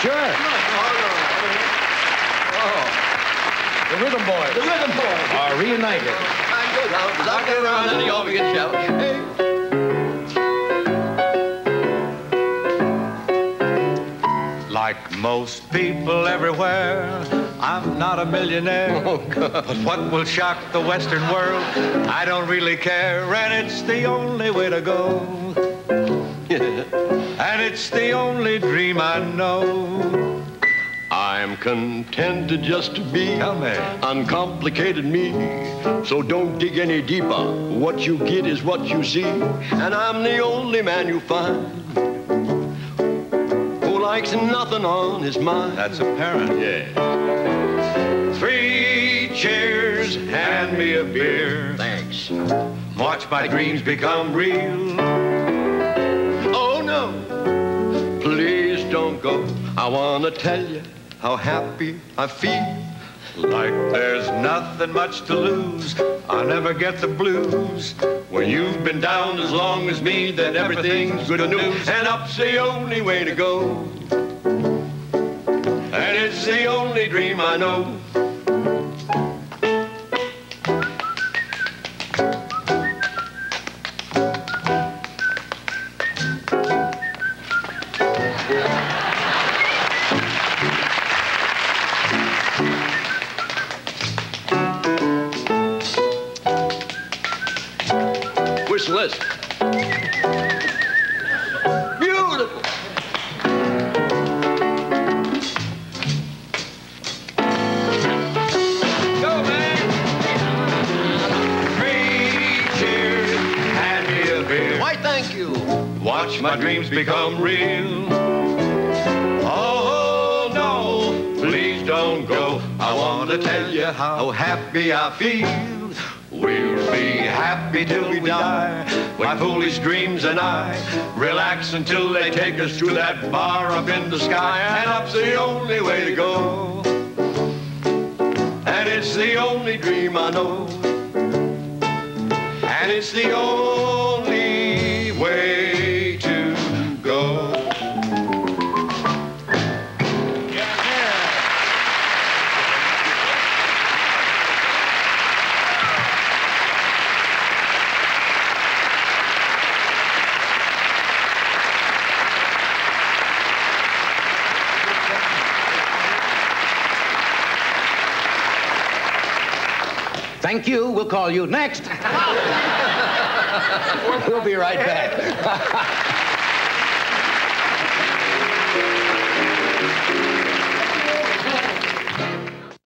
Sure. The Rhythm Boys The Rhythm Boys. are reunited. I go down, 'cause I get around and you all begin. Hey. Like most people everywhere, I'm not a millionaire. Oh, but what will shock the Western world, I don't really care. And it's the only way to go. And it's the only dream I know. I'm contented just to be Tell me. uncomplicated me. So don't dig any deeper. What you get is what you see. And I'm the only man you find who likes nothing on his mind. That's apparent. Yeah. Three cheers, hand me a beer. Thanks. Watch my dreams become real. I wanna tell you how happy I feel. Like there's nothing much to lose. I never get the blues. When you've been down as long as me, then everything's good news. And up's the only way to go. And it's the only dream I know. Why, thank you. Watch my dreams become real. Oh, no, please don't go. I want to tell you how happy I feel. We'll be happy till we die. My foolish dreams and I relax until they take us to that bar up in the sky. And up's the only way to go. And it's the only dream I know. And it's the only Thank you. We'll call you next. we'll be right back.